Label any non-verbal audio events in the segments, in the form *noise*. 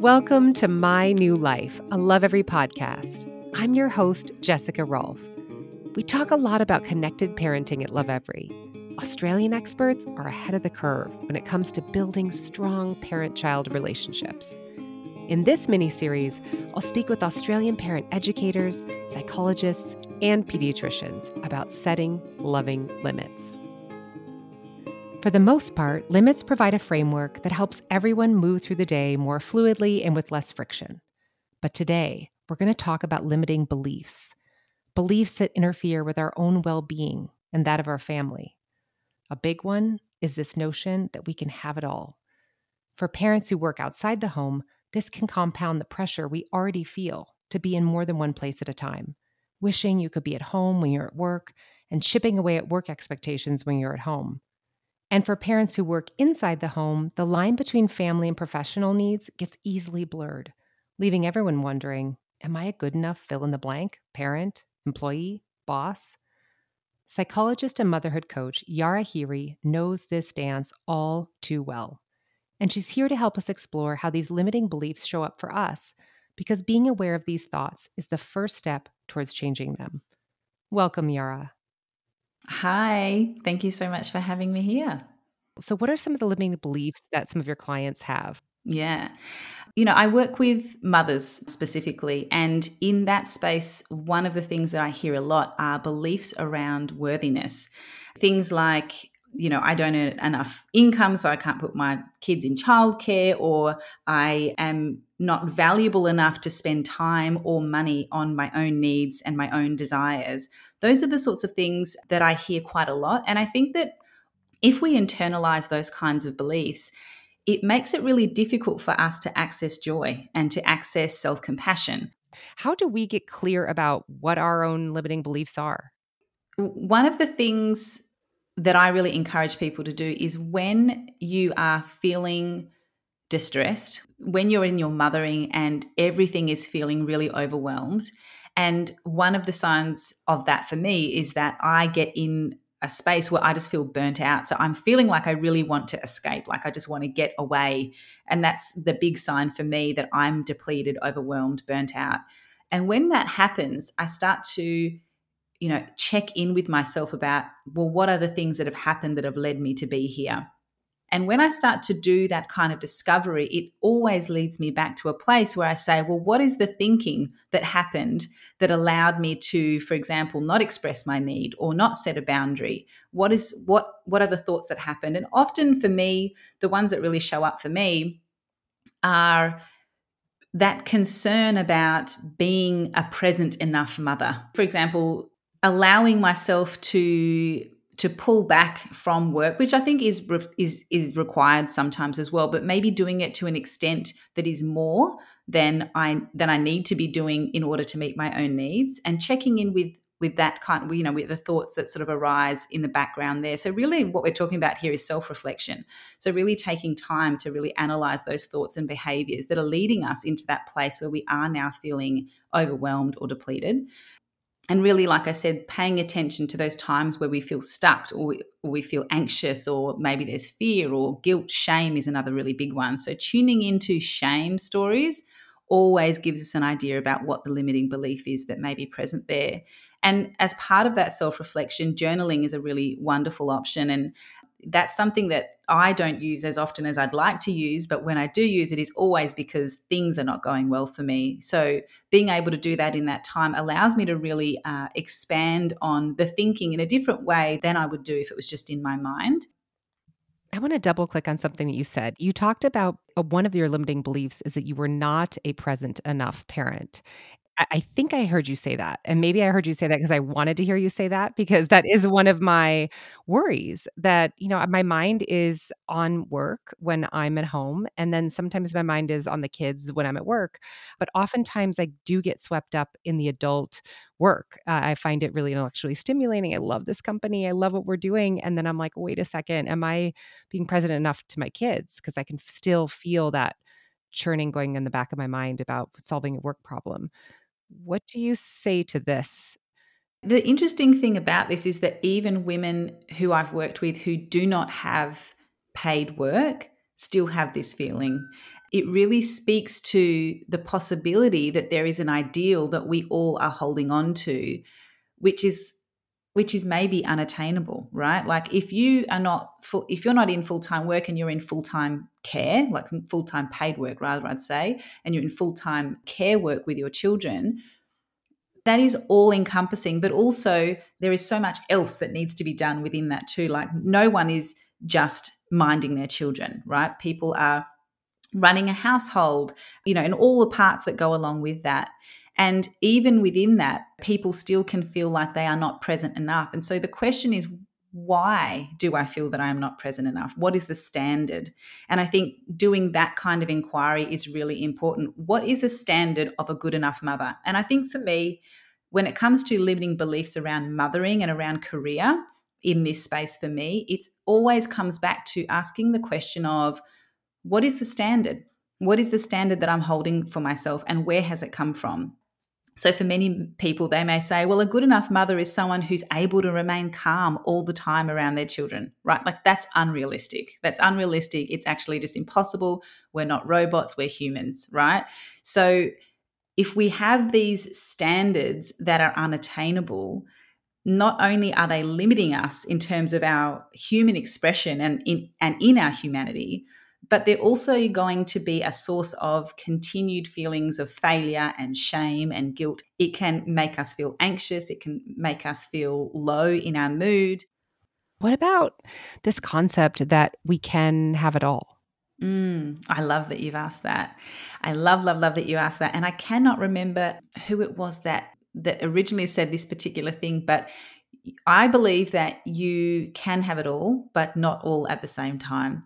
Welcome to My New Life, a Lovevery podcast. I'm your host, Jessica Rolph. We talk a lot about connected parenting at Lovevery. Australian experts are ahead of the curve when it comes to building strong parent child relationships. In this mini series, I'll speak with Australian parent educators, psychologists, and pediatricians about setting loving limits. For the most part, limits provide a framework that helps everyone move through the day more fluidly and with less friction. But today, we're going to talk about limiting beliefs, beliefs that interfere with our own well being and that of our family. A big one is this notion that we can have it all. For parents who work outside the home, this can compound the pressure we already feel to be in more than one place at a time, wishing you could be at home when you're at work and chipping away at work expectations when you're at home. And for parents who work inside the home, the line between family and professional needs gets easily blurred, leaving everyone wondering Am I a good enough fill in the blank parent, employee, boss? Psychologist and motherhood coach Yara Heary knows this dance all too well. And she's here to help us explore how these limiting beliefs show up for us, because being aware of these thoughts is the first step towards changing them. Welcome, Yara. Hi, thank you so much for having me here. So, what are some of the limiting beliefs that some of your clients have? Yeah. You know, I work with mothers specifically, and in that space, one of the things that I hear a lot are beliefs around worthiness. Things like, you know, I don't earn enough income, so I can't put my kids in childcare, or I am not valuable enough to spend time or money on my own needs and my own desires. Those are the sorts of things that I hear quite a lot. And I think that if we internalize those kinds of beliefs, it makes it really difficult for us to access joy and to access self compassion. How do we get clear about what our own limiting beliefs are? One of the things that I really encourage people to do is when you are feeling distressed, when you're in your mothering and everything is feeling really overwhelmed. And one of the signs of that for me is that I get in a space where I just feel burnt out. So I'm feeling like I really want to escape, like I just want to get away. And that's the big sign for me that I'm depleted, overwhelmed, burnt out. And when that happens, I start to, you know, check in with myself about, well, what are the things that have happened that have led me to be here? And when I start to do that kind of discovery, it always leads me back to a place where I say, well, what is the thinking that happened that allowed me to, for example, not express my need or not set a boundary? What is what what are the thoughts that happened? And often for me, the ones that really show up for me are that concern about being a present enough mother. For example, allowing myself to to pull back from work, which I think is is is required sometimes as well, but maybe doing it to an extent that is more than I than I need to be doing in order to meet my own needs, and checking in with with that kind, you know, with the thoughts that sort of arise in the background there. So really, what we're talking about here is self reflection. So really taking time to really analyze those thoughts and behaviors that are leading us into that place where we are now feeling overwhelmed or depleted and really like i said paying attention to those times where we feel stuck or we, or we, feel anxious or maybe there's fear or guilt shame is another really big one. So tuning into shame stories always gives us an idea about what the limiting belief is that may be present there. And as part of that self reflection journaling is a really wonderful option. And that's something that I don't use as often as I'd like to use, but when I do use it is always because things are not going well for me. So being able to do that in that time allows me to really uh, expand on the thinking in a different way than I would do if it was just in my mind. I want to double click on something that you said. You talked about uh, one of your limiting beliefs is that you were not a present enough parent. I think I heard you say that. And maybe I heard you say that because I wanted to hear you say that because that is one of my worries that, you know, my mind is on work when I'm at home. And then sometimes my mind is on the kids when I'm at work. But oftentimes I do get swept up in the adult work. Uh, I find it really intellectually stimulating. I love this company. I love what we're doing. And then I'm like, wait a second, am I being present enough to my kids? Because I can still feel that churning going in the back of my mind about solving a work problem. What do you say to this? The interesting thing about this is that even women who I've worked with who do not have paid work still have this feeling. it really speaks to the possibility that there is an ideal that we all are holding on to, which is which is maybe unattainable, right? Like if you are not full, if you're not in full time work and you're in full time care, like full time paid work, rather, I'd say, and you're in full time care work with your children, that is all encompassing. But also, there is so much else that needs to be done within that too. Like no one is just minding their children, right? People are running a household, you know, and all the parts that go along with that. And even within that, people still can feel like they are not present enough. And so the question is, why do I feel that I am not present enough? What is the standard? And I think doing that kind of inquiry is really important. What is the standard of a good enough mother? And I think for me, when it comes to limiting beliefs around mothering and around career in this space for me, it always comes back to asking the question of what is the standard? What is the standard that I'm holding for myself and where has it come from? So, for many people, they may say, well, a good enough mother is someone who's able to remain calm all the time around their children, right? Like, that's unrealistic. That's unrealistic. It's actually just impossible. We're not robots, we're humans, right? So, if we have these standards that are unattainable, not only are they limiting us in terms of our human expression and in, and in our humanity, but they're also going to be a source of continued feelings of failure and shame and guilt. It can make us feel anxious, it can make us feel low in our mood. What about this concept that we can have it all? Mm, I love that you've asked that. I love, love, love that you asked that. And I cannot remember who it was that that originally said this particular thing, but I believe that you can have it all, but not all at the same time.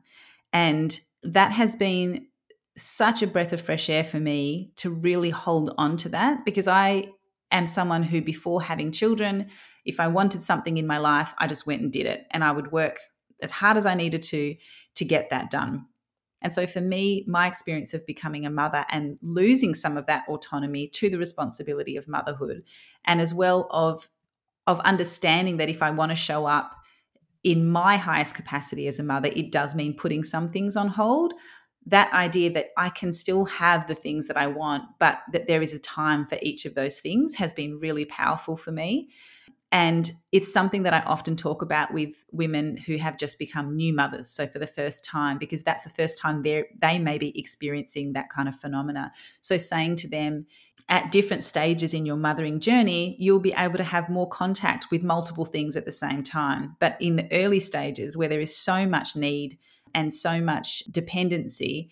And that has been such a breath of fresh air for me to really hold on to that because I am someone who, before having children, if I wanted something in my life, I just went and did it. And I would work as hard as I needed to to get that done. And so for me, my experience of becoming a mother and losing some of that autonomy to the responsibility of motherhood, and as well of of understanding that if I want to show up in my highest capacity as a mother, it does mean putting some things on hold. That idea that I can still have the things that I want, but that there is a time for each of those things has been really powerful for me. And it's something that I often talk about with women who have just become new mothers. So for the first time, because that's the first time they they may be experiencing that kind of phenomena. So saying to them, at different stages in your mothering journey, you'll be able to have more contact with multiple things at the same time. But in the early stages, where there is so much need and so much dependency,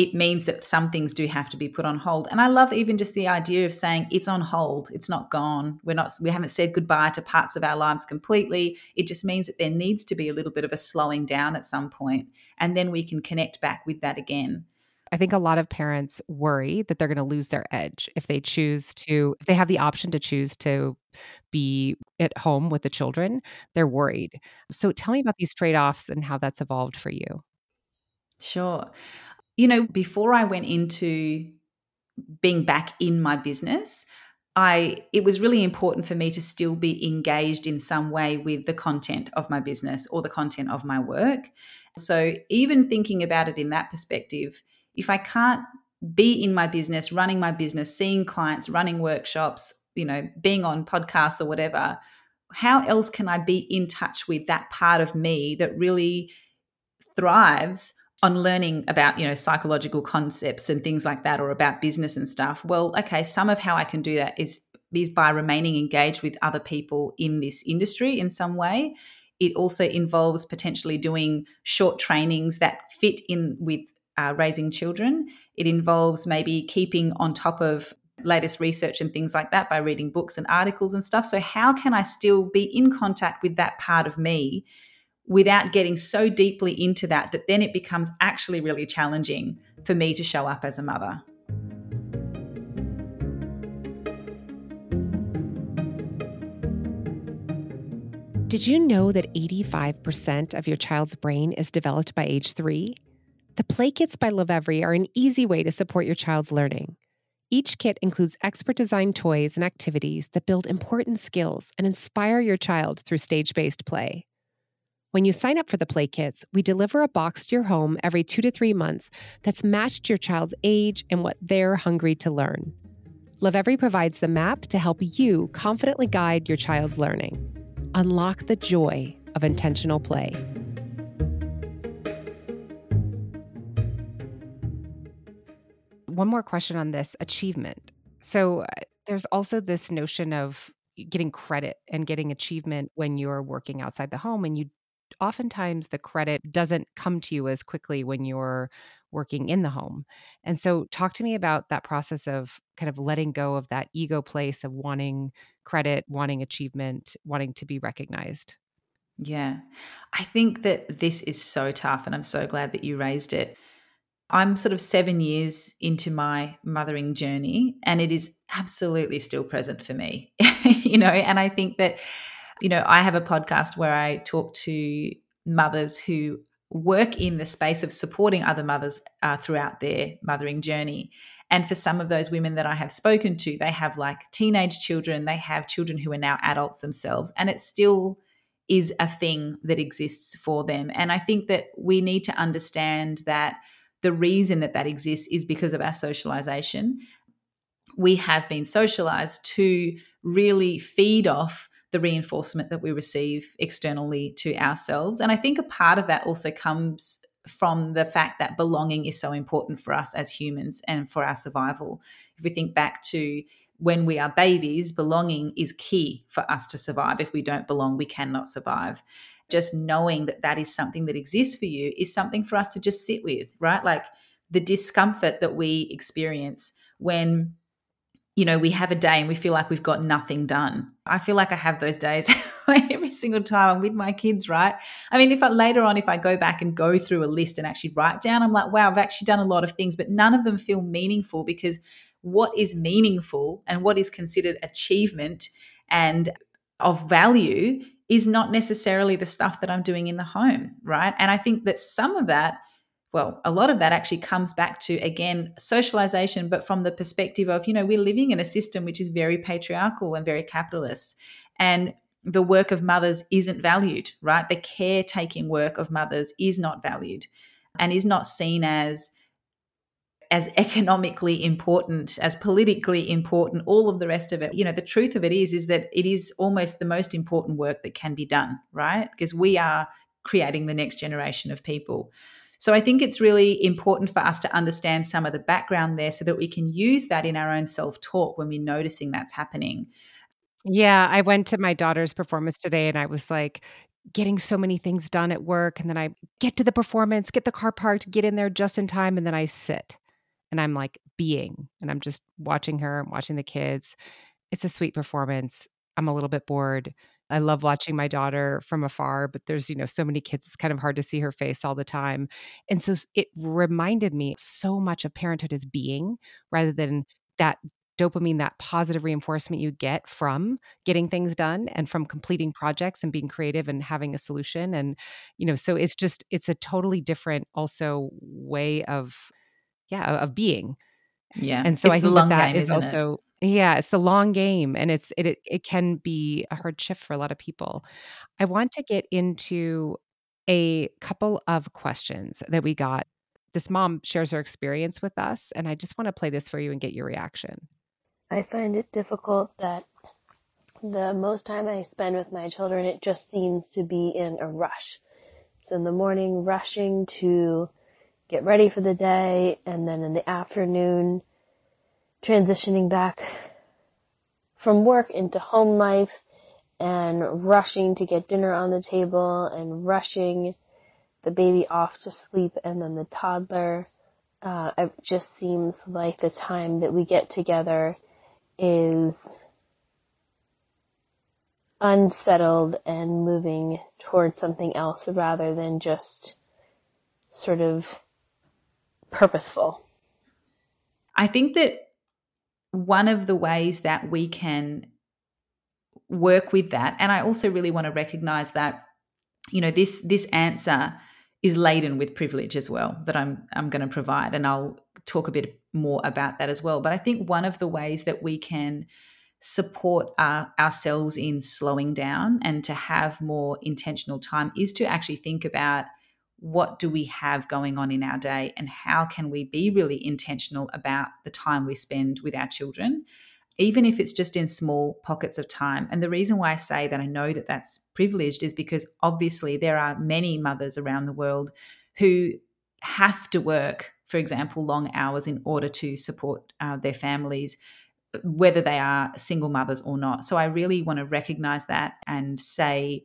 it means that some things do have to be put on hold. And I love even just the idea of saying it's on hold, it's not gone. We're not we haven't said goodbye to parts of our lives completely. It just means that there needs to be a little bit of a slowing down at some point and then we can connect back with that again. I think a lot of parents worry that they're going to lose their edge if they choose to, if they have the option to choose to be at home with the children, they're worried. So tell me about these trade offs and how that's evolved for you. Sure. You know, before I went into being back in my business, I it was really important for me to still be engaged in some way with the content of my business or the content of my work. So even thinking about it in that perspective, if I can't be in my business, running my business, seeing clients, running workshops, you know, being on podcasts or whatever, how else can I be in touch with that part of me that really thrives on learning about, you know, psychological concepts and things like that or about business and stuff? Well, okay, some of how I can do that is is by remaining engaged with other people in this industry in some way. It also involves potentially doing short trainings that fit in with uh, raising children. It involves maybe keeping on top of latest research and things like that by reading books and articles and stuff. So, how can I still be in contact with that part of me without getting so deeply into that that then it becomes actually really challenging for me to show up as a mother? Did you know that 85% of your child's brain is developed by age three? The Play Kits by Lovevery are an easy way to support your child's learning. Each kit includes expert designed toys and activities that build important skills and inspire your child through stage based play. When you sign up for the Play Kits, we deliver a box to your home every two to three months that's matched your child's age and what they're hungry to learn. Lovevery provides the map to help you confidently guide your child's learning. Unlock the joy of intentional play. One more question on this achievement. So, uh, there's also this notion of getting credit and getting achievement when you're working outside the home and you oftentimes the credit doesn't come to you as quickly when you're working in the home. And so, talk to me about that process of kind of letting go of that ego place of wanting credit, wanting achievement, wanting to be recognized. Yeah. I think that this is so tough, and I'm so glad that you raised it. I'm sort of seven years into my mothering journey, and it is absolutely still present for me, *laughs* you know. And I think that you know, I have a podcast where I talk to mothers who work in the space of supporting other mothers uh, throughout their mothering journey. And for some of those women that I have spoken to, they have like teenage children, they have children who are now adults themselves, and it still is a thing that exists for them. And I think that we need to understand that the reason that that exists is because of our socialization. We have been socialized to really feed off the reinforcement that we receive externally to ourselves. And I think a part of that also comes from the fact that belonging is so important for us as humans and for our survival. If we think back to when we are babies, belonging is key for us to survive. If we don't belong, we cannot survive. Just knowing that that is something that exists for you is something for us to just sit with, right? Like the discomfort that we experience when you know, we have a day and we feel like we've got nothing done. I feel like I have those days *laughs* every single time I'm with my kids, right? I mean, if I later on, if I go back and go through a list and actually write down, I'm like, wow, I've actually done a lot of things, but none of them feel meaningful because what is meaningful and what is considered achievement and of value is not necessarily the stuff that I'm doing in the home, right? And I think that some of that well, a lot of that actually comes back to, again, socialization, but from the perspective of, you know, we're living in a system which is very patriarchal and very capitalist. And the work of mothers isn't valued, right? The caretaking work of mothers is not valued and is not seen as as economically important as politically important all of the rest of it you know the truth of it is is that it is almost the most important work that can be done right because we are creating the next generation of people so I think it's really important for us to understand some of the background there so that we can use that in our own self talk when we're noticing that's happening. Yeah, I went to my daughter's performance today and I was like, getting so many things done at work and then I get to the performance, get the car parked, get in there just in time and then I sit and I'm like being and I'm just watching her, and watching the kids. It's a sweet performance. I'm a little bit bored. I love watching my daughter from afar, but there's, you know, so many kids, it's kind of hard to see her face all the time. And so it reminded me so much of parenthood as being rather than that dopamine, that positive reinforcement you get from getting things done and from completing projects and being creative and having a solution. And, you know, so it's just, it's a totally different also way of, yeah, of being. Yeah. And so it's I think that, that is also, it? Yeah, it's the long game and it's it, it can be a hard shift for a lot of people. I want to get into a couple of questions that we got. This mom shares her experience with us and I just want to play this for you and get your reaction. I find it difficult that the most time I spend with my children it just seems to be in a rush. So in the morning rushing to get ready for the day and then in the afternoon transitioning back from work into home life and rushing to get dinner on the table and rushing the baby off to sleep and then the toddler. Uh, it just seems like the time that we get together is unsettled and moving towards something else rather than just sort of purposeful. I think that one of the ways that we can work with that and i also really want to recognize that you know this this answer is laden with privilege as well that i'm i'm going to provide and i'll talk a bit more about that as well. But i think one of the ways that we can support uh, ourselves in slowing down and to have more intentional time is to actually think about what do we have going on in our day and how can we be really intentional about the time we spend with our children even if it's just in small pockets of time and the reason why i say that i know that that's privileged is because obviously there are many mothers around the world who have to work for example long hours in order to support uh, their families whether they are single mothers or not. So I really want to recognize that and say,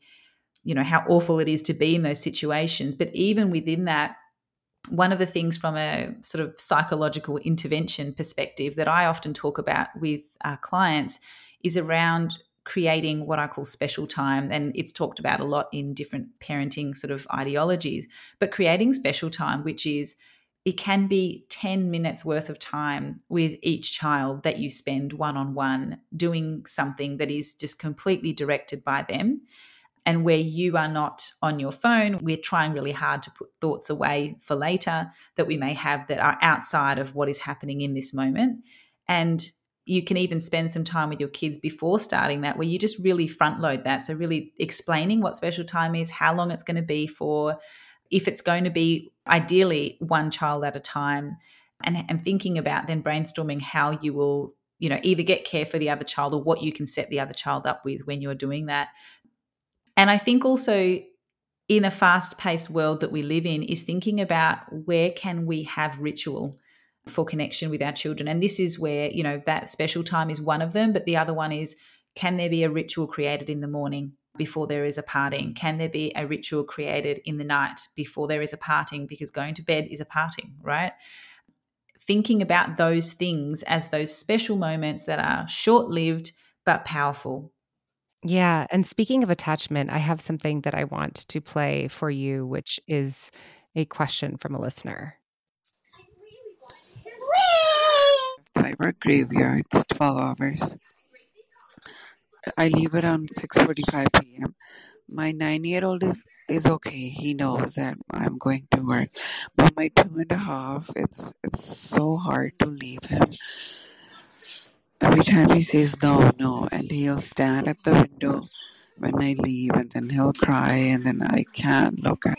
you know, how awful it is to be in those situations. But even within that, one of the things from a sort of psychological intervention perspective that I often talk about with our clients is around creating what I call special time. And it's talked about a lot in different parenting sort of ideologies, but creating special time, which is it can be 10 minutes worth of time with each child that you spend one on one doing something that is just completely directed by them and where you are not on your phone. We're trying really hard to put thoughts away for later that we may have that are outside of what is happening in this moment. And you can even spend some time with your kids before starting that, where you just really front load that. So, really explaining what special time is, how long it's going to be for, if it's going to be ideally one child at a time and, and thinking about then brainstorming how you will you know either get care for the other child or what you can set the other child up with when you're doing that and i think also in a fast paced world that we live in is thinking about where can we have ritual for connection with our children and this is where you know that special time is one of them but the other one is can there be a ritual created in the morning before there is a parting? Can there be a ritual created in the night before there is a parting? Because going to bed is a parting, right? Thinking about those things as those special moments that are short lived but powerful. Yeah. And speaking of attachment, I have something that I want to play for you, which is a question from a listener. Cyber graveyards, 12 hours. I leave around 6:45 p.m. My nine-year-old is is okay. He knows that I'm going to work, but my two and a half, it's it's so hard to leave him. Every time he says no, no, and he'll stand at the window when I leave, and then he'll cry, and then I can't look at.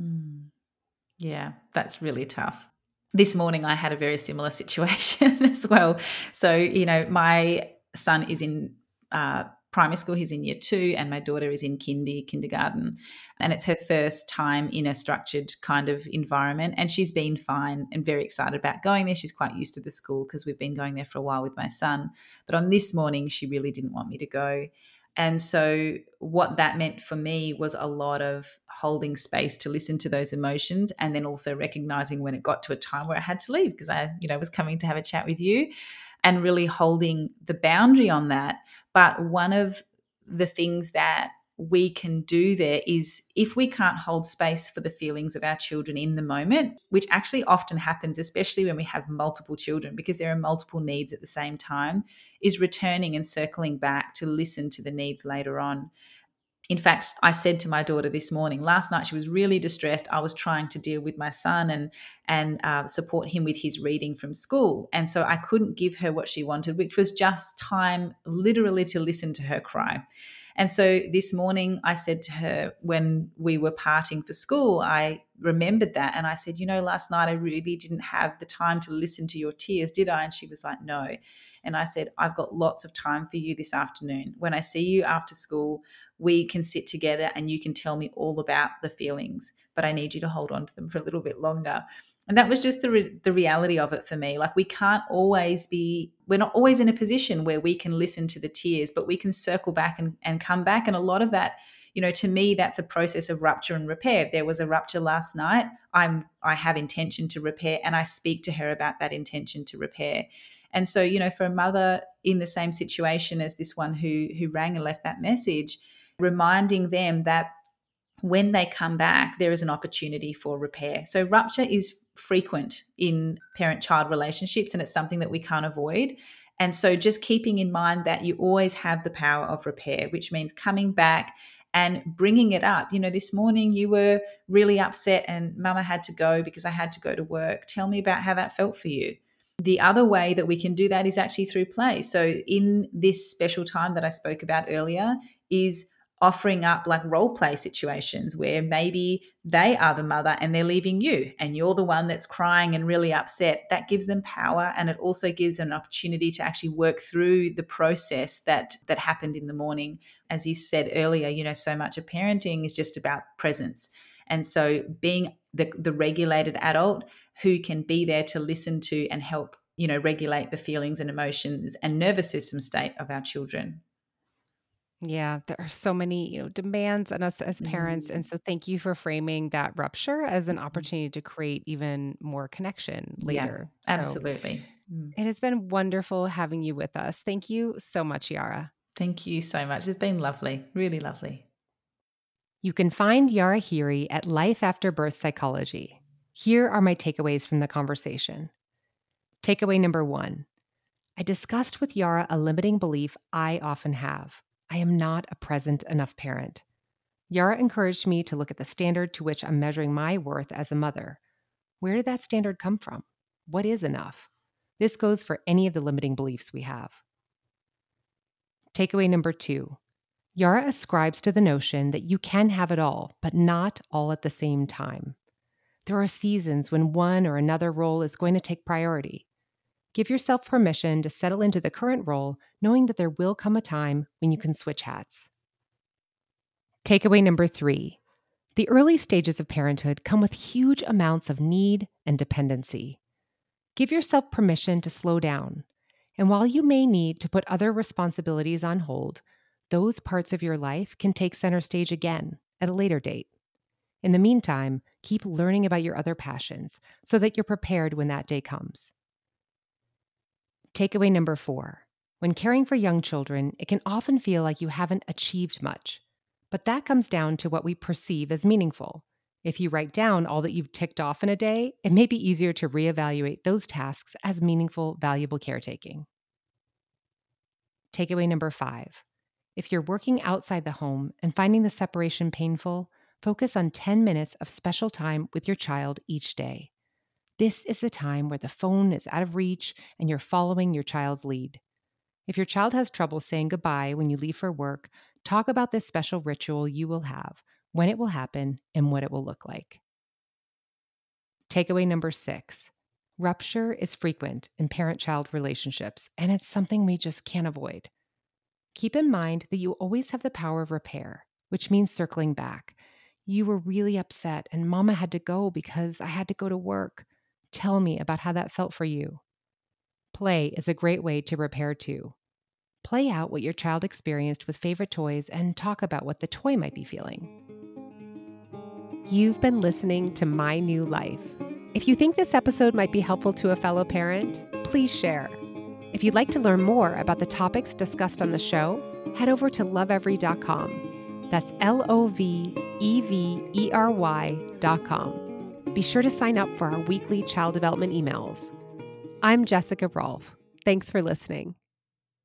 Mm. Yeah, that's really tough this morning I had a very similar *laughs* situation as well. So, you know, my son is in uh, primary school, he's in year two, and my daughter is in kindy, kindergarten. And it's her first time in a structured kind of environment. And she's been fine and very excited about going there. She's quite used to the school because we've been going there for a while with my son. But on this morning, she really didn't want me to go. And so, what that meant for me was a lot of holding space to listen to those emotions and then also recognizing when it got to a time where I had to leave because I, you know, was coming to have a chat with you and really holding the boundary on that. But one of the things that we can do there is if we can't hold space for the feelings of our children in the moment, which actually often happens, especially when we have multiple children, because there are multiple needs at the same time, is returning and circling back to listen to the needs later on in fact, I said to my daughter this morning, last night she was really distressed. I was trying to deal with my son and and uh, support him with his reading from school, and so I couldn't give her what she wanted, which was just time, literally, to listen to her cry. And so this morning, I said to her when we were parting for school, I remembered that, and I said, you know, last night I really didn't have the time to listen to your tears, did I? And she was like, no. And I said, I've got lots of time for you this afternoon. When I see you after school, we can sit together and you can tell me all about the feelings, but I need you to hold on to them for a little bit longer. And that was just the, re- the reality of it for me. Like, we can't always be, we're not always in a position where we can listen to the tears, but we can circle back and, and come back. And a lot of that, you know, to me, that's a process of rupture and repair. There was a rupture last night. I'm, I have intention to repair, and I speak to her about that intention to repair. And so, you know, for a mother in the same situation as this one who who rang and left that message, reminding them that when they come back, there is an opportunity for repair. So, rupture is frequent in parent child relationships, and it's something that we can't avoid. And so, just keeping in mind that you always have the power of repair, which means coming back and bringing it up. You know, this morning you were really upset, and mama had to go because I had to go to work. Tell me about how that felt for you. The other way that we can do that is actually through play. So, in this special time that I spoke about earlier, is offering up like role play situations where maybe they are the mother and they're leaving you and you're the one that's crying and really upset. That gives them power and it also gives them an opportunity to actually work through the process that that happened in the morning. As you said earlier you know so much of parenting is just about presence. And so being the, the regulated adult who can be there to listen to and help you know regulate the feelings and emotions and nervous system state of our children yeah, there are so many, you know, demands on us as parents. Mm. And so thank you for framing that rupture as an opportunity to create even more connection Yeah, later. So absolutely. Mm. it has been wonderful having you with us. Thank you so much, Yara. Thank you so much. It's been lovely, really lovely. You can find Yara Heary at Life After Birth Psychology. Here are my takeaways from the conversation. Takeaway number one I discussed with Yara a limiting belief I often have. I am not a present enough parent. Yara encouraged me to look at the standard to which I'm measuring my worth as a mother. Where did that standard come from? What is enough? This goes for any of the limiting beliefs we have. Takeaway number two Yara ascribes to the notion that you can have it all, but not all at the same time. There are seasons when one or another role is going to take priority. Give yourself permission to settle into the current role, knowing that there will come a time when you can switch hats. Takeaway number three the early stages of parenthood come with huge amounts of need and dependency. Give yourself permission to slow down. And while you may need to put other responsibilities on hold, those parts of your life can take center stage again at a later date. In the meantime, keep learning about your other passions so that you're prepared when that day comes. Takeaway number four when caring for young children, it can often feel like you haven't achieved much. But that comes down to what we perceive as meaningful. If you write down all that you've ticked off in a day, it may be easier to reevaluate those tasks as meaningful, valuable caretaking. Takeaway number five if you're working outside the home and finding the separation painful, focus on 10 minutes of special time with your child each day. This is the time where the phone is out of reach and you're following your child's lead. If your child has trouble saying goodbye when you leave for work, talk about this special ritual you will have, when it will happen, and what it will look like. Takeaway number six rupture is frequent in parent child relationships, and it's something we just can't avoid. Keep in mind that you always have the power of repair, which means circling back. You were really upset, and mama had to go because I had to go to work. Tell me about how that felt for you. Play is a great way to repair too. Play out what your child experienced with favorite toys and talk about what the toy might be feeling. You've been listening to My New Life. If you think this episode might be helpful to a fellow parent, please share. If you'd like to learn more about the topics discussed on the show, head over to lovevery.com. That's L O V E V E R Y.com. Be sure to sign up for our weekly child development emails. I'm Jessica Rolph. Thanks for listening.